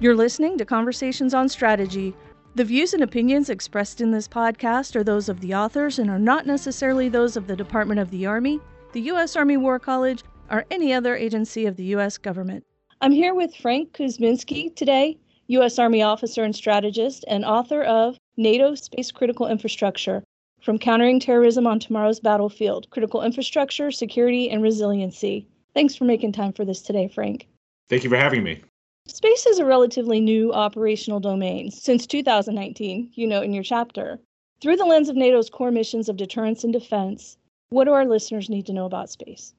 You're listening to Conversations on Strategy. The views and opinions expressed in this podcast are those of the authors and are not necessarily those of the Department of the Army, the U.S. Army War College, or any other agency of the U.S. government. I'm here with Frank Kuzminski today, U.S. Army officer and strategist, and author of NATO Space Critical Infrastructure From Countering Terrorism on Tomorrow's Battlefield Critical Infrastructure, Security, and Resiliency. Thanks for making time for this today, Frank. Thank you for having me. Space is a relatively new operational domain since 2019, you note in your chapter. Through the lens of NATO's core missions of deterrence and defense, what do our listeners need to know about space?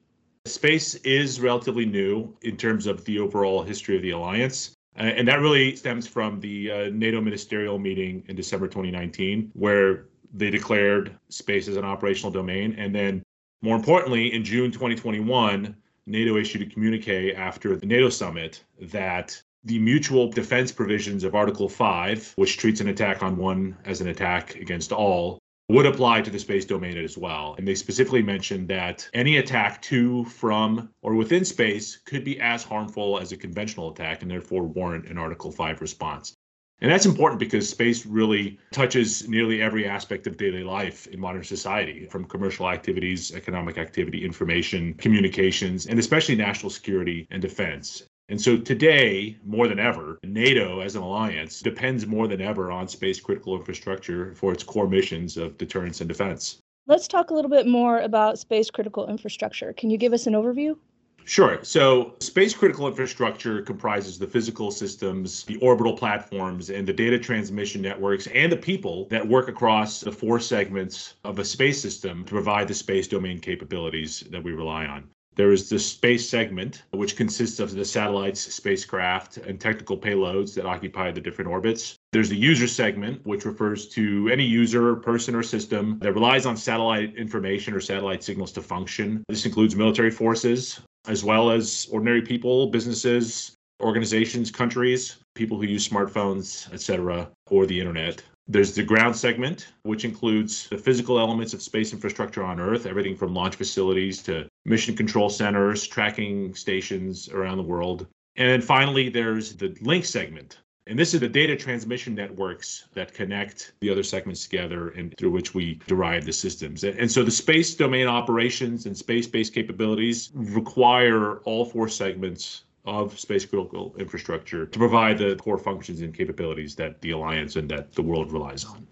Space is relatively new in terms of the overall history of the alliance. Uh, and that really stems from the uh, NATO ministerial meeting in December 2019, where they declared space as an operational domain. And then, more importantly, in June 2021, NATO issued a communique after the NATO summit that the mutual defense provisions of Article 5, which treats an attack on one as an attack against all, would apply to the space domain as well. And they specifically mentioned that any attack to, from, or within space could be as harmful as a conventional attack and therefore warrant an Article 5 response. And that's important because space really touches nearly every aspect of daily life in modern society, from commercial activities, economic activity, information, communications, and especially national security and defense. And so today, more than ever, NATO as an alliance depends more than ever on space critical infrastructure for its core missions of deterrence and defense. Let's talk a little bit more about space critical infrastructure. Can you give us an overview? Sure. So, space critical infrastructure comprises the physical systems, the orbital platforms, and the data transmission networks, and the people that work across the four segments of a space system to provide the space domain capabilities that we rely on. There is the space segment, which consists of the satellites, spacecraft, and technical payloads that occupy the different orbits. There's the user segment, which refers to any user, person, or system that relies on satellite information or satellite signals to function. This includes military forces, as well as ordinary people, businesses, organizations, countries, people who use smartphones, etc., or the internet. There's the ground segment, which includes the physical elements of space infrastructure on Earth, everything from launch facilities to mission control centers, tracking stations around the world. And then finally, there's the link segment. And this is the data transmission networks that connect the other segments together and through which we derive the systems. And so the space domain operations and space based capabilities require all four segments of space critical infrastructure to provide the core functions and capabilities that the alliance and that the world relies on.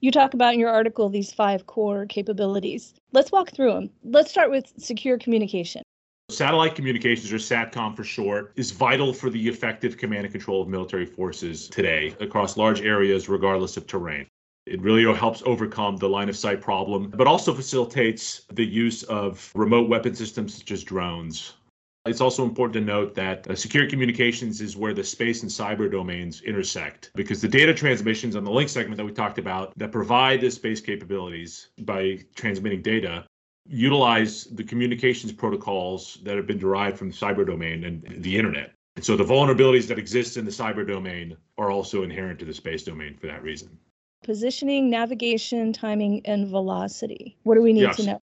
You talk about in your article these five core capabilities. Let's walk through them. Let's start with secure communication. Satellite communications, or SATCOM for short, is vital for the effective command and control of military forces today across large areas, regardless of terrain. It really helps overcome the line of sight problem, but also facilitates the use of remote weapon systems such as drones. It's also important to note that uh, secure communications is where the space and cyber domains intersect because the data transmissions on the link segment that we talked about that provide the space capabilities by transmitting data utilize the communications protocols that have been derived from the cyber domain and the internet. And so the vulnerabilities that exist in the cyber domain are also inherent to the space domain for that reason. Positioning, navigation, timing, and velocity. What do we need yes. to know?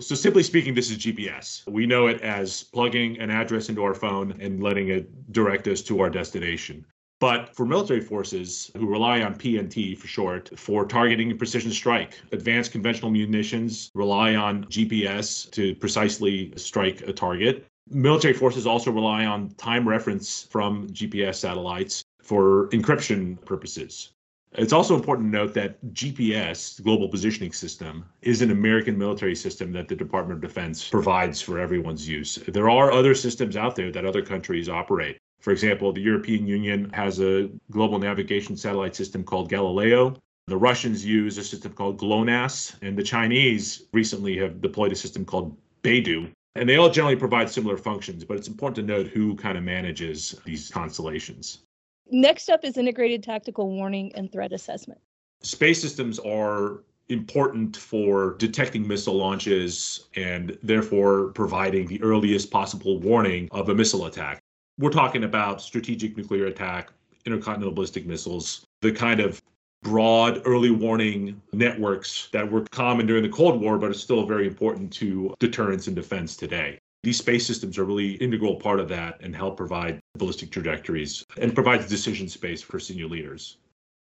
So, simply speaking, this is GPS. We know it as plugging an address into our phone and letting it direct us to our destination. But for military forces who rely on PNT for short for targeting and precision strike, advanced conventional munitions rely on GPS to precisely strike a target. Military forces also rely on time reference from GPS satellites for encryption purposes. It's also important to note that GPS, Global Positioning System, is an American military system that the Department of Defense provides for everyone's use. There are other systems out there that other countries operate. For example, the European Union has a global navigation satellite system called Galileo. The Russians use a system called GLONASS, and the Chinese recently have deployed a system called Beidou. And they all generally provide similar functions, but it's important to note who kind of manages these constellations. Next up is integrated tactical warning and threat assessment. Space systems are important for detecting missile launches and therefore providing the earliest possible warning of a missile attack. We're talking about strategic nuclear attack, intercontinental ballistic missiles, the kind of broad early warning networks that were common during the Cold War, but are still very important to deterrence and defense today. These space systems are really integral part of that and help provide ballistic trajectories and provides decision space for senior leaders.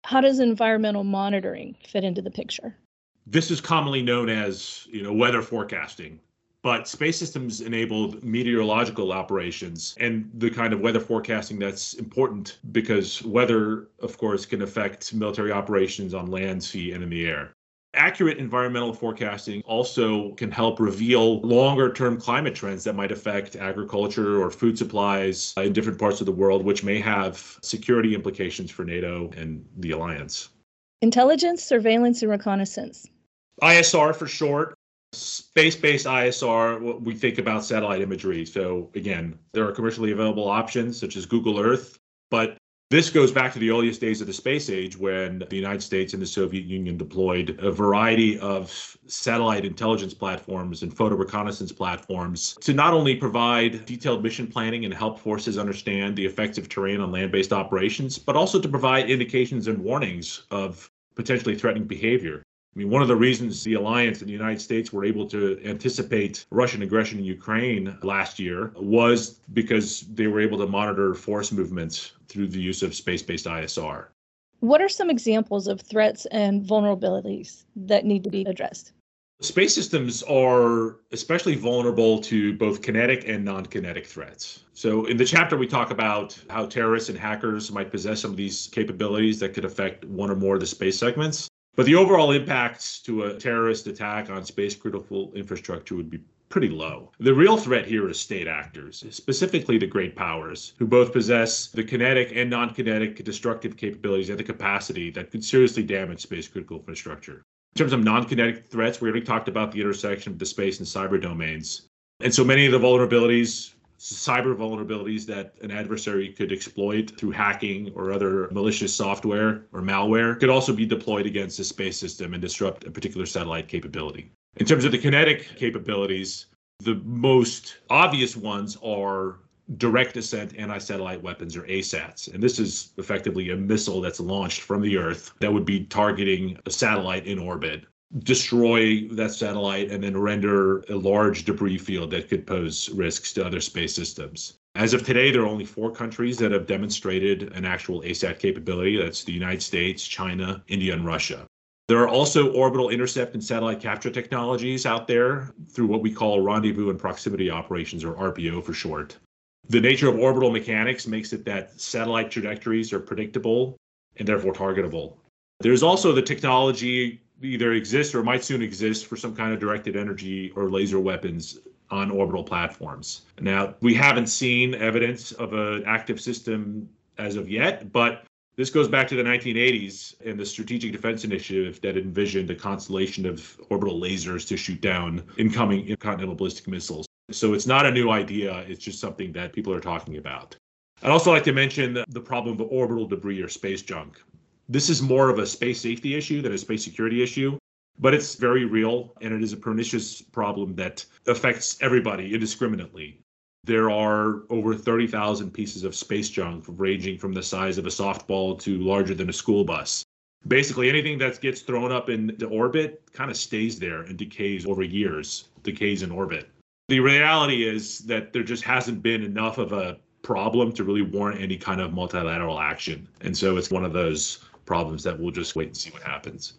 How does environmental monitoring fit into the picture? This is commonly known as, you know, weather forecasting. But space systems enabled meteorological operations and the kind of weather forecasting that's important because weather, of course, can affect military operations on land, sea, and in the air. Accurate environmental forecasting also can help reveal longer term climate trends that might affect agriculture or food supplies in different parts of the world, which may have security implications for NATO and the alliance. Intelligence, surveillance, and reconnaissance. ISR for short. Space based ISR, we think about satellite imagery. So, again, there are commercially available options such as Google Earth, but this goes back to the earliest days of the space age when the United States and the Soviet Union deployed a variety of satellite intelligence platforms and photo reconnaissance platforms to not only provide detailed mission planning and help forces understand the effects of terrain on land based operations, but also to provide indications and warnings of potentially threatening behavior. I mean, one of the reasons the alliance and the United States were able to anticipate Russian aggression in Ukraine last year was because they were able to monitor force movements through the use of space based ISR. What are some examples of threats and vulnerabilities that need to be addressed? Space systems are especially vulnerable to both kinetic and non kinetic threats. So, in the chapter, we talk about how terrorists and hackers might possess some of these capabilities that could affect one or more of the space segments. But the overall impacts to a terrorist attack on space critical infrastructure would be pretty low. The real threat here is state actors, specifically the great powers, who both possess the kinetic and non kinetic destructive capabilities and the capacity that could seriously damage space critical infrastructure. In terms of non kinetic threats, we already talked about the intersection of the space and cyber domains. And so many of the vulnerabilities cyber vulnerabilities that an adversary could exploit through hacking or other malicious software or malware could also be deployed against a space system and disrupt a particular satellite capability. In terms of the kinetic capabilities, the most obvious ones are direct ascent anti satellite weapons or ASATs. And this is effectively a missile that's launched from the Earth that would be targeting a satellite in orbit destroy that satellite and then render a large debris field that could pose risks to other space systems. As of today, there are only four countries that have demonstrated an actual ASAT capability. That's the United States, China, India, and Russia. There are also orbital intercept and satellite capture technologies out there through what we call rendezvous and proximity operations, or RPO for short. The nature of orbital mechanics makes it that satellite trajectories are predictable and therefore targetable. There's also the technology either exists or might soon exist for some kind of directed energy or laser weapons on orbital platforms. Now, we haven't seen evidence of an active system as of yet, but this goes back to the 1980s and the Strategic Defense Initiative that envisioned a constellation of orbital lasers to shoot down incoming intercontinental ballistic missiles. So it's not a new idea, it's just something that people are talking about. I'd also like to mention the problem of orbital debris or space junk. This is more of a space safety issue than a space security issue, but it's very real and it is a pernicious problem that affects everybody indiscriminately. There are over 30,000 pieces of space junk ranging from the size of a softball to larger than a school bus. Basically, anything that gets thrown up into orbit kind of stays there and decays over years, decays in orbit. The reality is that there just hasn't been enough of a problem to really warrant any kind of multilateral action. And so it's one of those problems that we'll just wait and see what happens.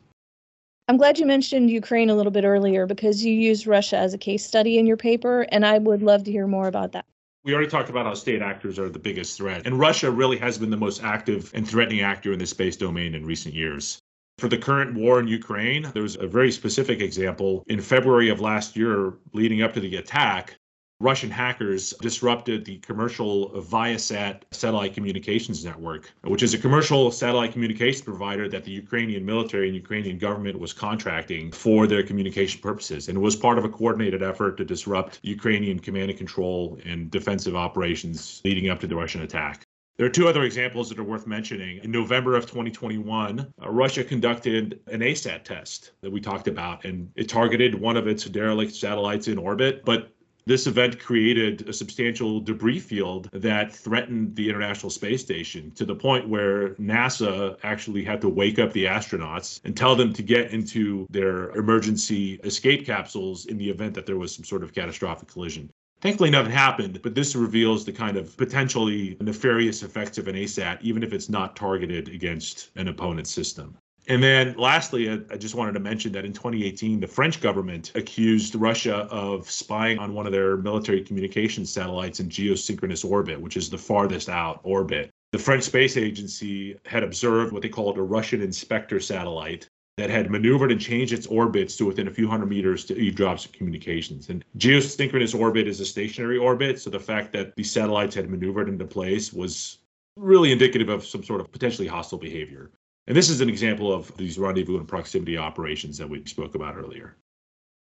I'm glad you mentioned Ukraine a little bit earlier because you used Russia as a case study in your paper, and I would love to hear more about that. We already talked about how state actors are the biggest threat, and Russia really has been the most active and threatening actor in the space domain in recent years. For the current war in Ukraine, there was a very specific example. In February of last year, leading up to the attack, Russian hackers disrupted the commercial Viasat satellite communications network, which is a commercial satellite communications provider that the Ukrainian military and Ukrainian government was contracting for their communication purposes. And it was part of a coordinated effort to disrupt Ukrainian command and control and defensive operations leading up to the Russian attack. There are two other examples that are worth mentioning. In November of 2021, uh, Russia conducted an ASAT test that we talked about, and it targeted one of its derelict satellites in orbit, but this event created a substantial debris field that threatened the International Space Station to the point where NASA actually had to wake up the astronauts and tell them to get into their emergency escape capsules in the event that there was some sort of catastrophic collision. Thankfully, nothing happened, but this reveals the kind of potentially nefarious effects of an ASAT, even if it's not targeted against an opponent system. And then lastly, I just wanted to mention that in 2018, the French government accused Russia of spying on one of their military communications satellites in geosynchronous orbit, which is the farthest out orbit. The French Space Agency had observed what they called a Russian inspector satellite that had maneuvered and changed its orbits to within a few hundred meters to eavesdrop some communications. And geosynchronous orbit is a stationary orbit, so the fact that these satellites had maneuvered into place was really indicative of some sort of potentially hostile behavior. And this is an example of these rendezvous and proximity operations that we spoke about earlier.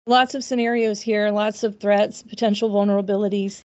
Lots of scenarios here, lots of threats, potential vulnerabilities.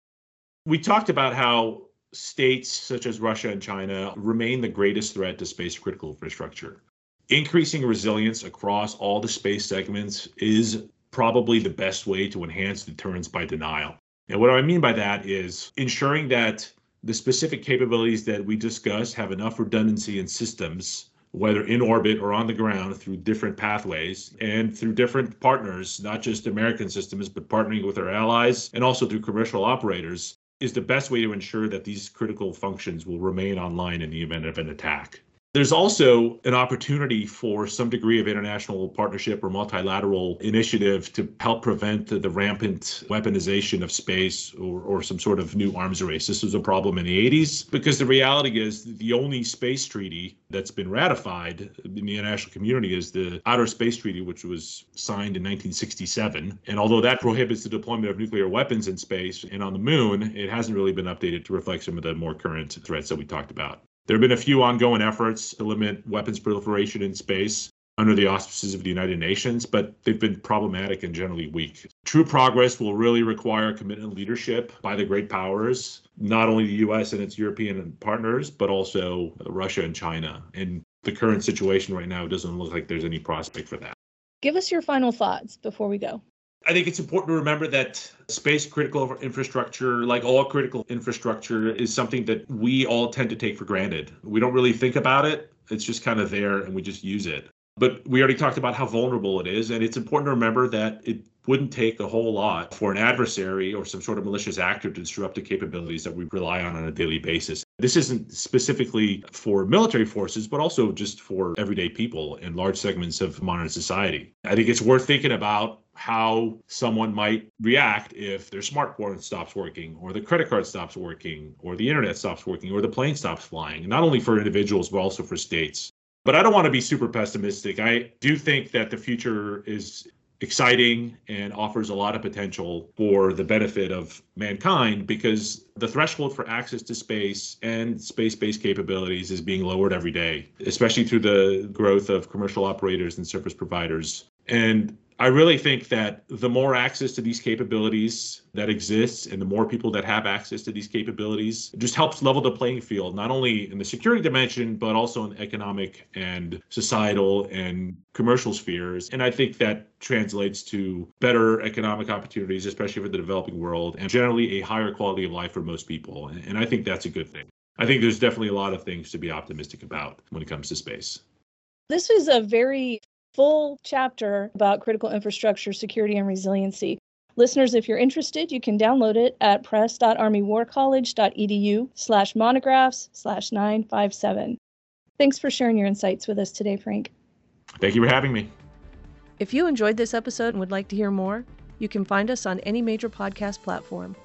We talked about how states such as Russia and China remain the greatest threat to space critical infrastructure increasing resilience across all the space segments is probably the best way to enhance deterrence by denial. And what I mean by that is ensuring that the specific capabilities that we discussed have enough redundancy in systems, whether in orbit or on the ground, through different pathways and through different partners, not just American systems, but partnering with our allies and also through commercial operators, is the best way to ensure that these critical functions will remain online in the event of an attack. There's also an opportunity for some degree of international partnership or multilateral initiative to help prevent the, the rampant weaponization of space or, or some sort of new arms race. This was a problem in the 80s because the reality is the only space treaty that's been ratified in the international community is the Outer Space Treaty, which was signed in 1967. And although that prohibits the deployment of nuclear weapons in space and on the moon, it hasn't really been updated to reflect some of the more current threats that we talked about. There have been a few ongoing efforts to limit weapons proliferation in space under the auspices of the United Nations, but they've been problematic and generally weak. True progress will really require commitment leadership by the great powers, not only the US and its European partners, but also Russia and China. And the current situation right now doesn't look like there's any prospect for that. Give us your final thoughts before we go. I think it's important to remember that space critical infrastructure, like all critical infrastructure, is something that we all tend to take for granted. We don't really think about it. It's just kind of there and we just use it. But we already talked about how vulnerable it is. And it's important to remember that it wouldn't take a whole lot for an adversary or some sort of malicious actor to disrupt the capabilities that we rely on on a daily basis. This isn't specifically for military forces, but also just for everyday people in large segments of modern society. I think it's worth thinking about how someone might react if their smartphone stops working, or the credit card stops working, or the internet stops working, or the plane stops flying, not only for individuals, but also for states. But I don't want to be super pessimistic. I do think that the future is exciting and offers a lot of potential for the benefit of mankind because the threshold for access to space and space based capabilities is being lowered every day, especially through the growth of commercial operators and service providers. And I really think that the more access to these capabilities that exists and the more people that have access to these capabilities just helps level the playing field, not only in the security dimension, but also in the economic and societal and commercial spheres. And I think that translates to better economic opportunities, especially for the developing world, and generally a higher quality of life for most people. And I think that's a good thing. I think there's definitely a lot of things to be optimistic about when it comes to space. This is a very full chapter about critical infrastructure security and resiliency. Listeners, if you're interested, you can download it at press.armywarcollege.edu slash monographs slash 957. Thanks for sharing your insights with us today, Frank. Thank you for having me. If you enjoyed this episode and would like to hear more, you can find us on any major podcast platform.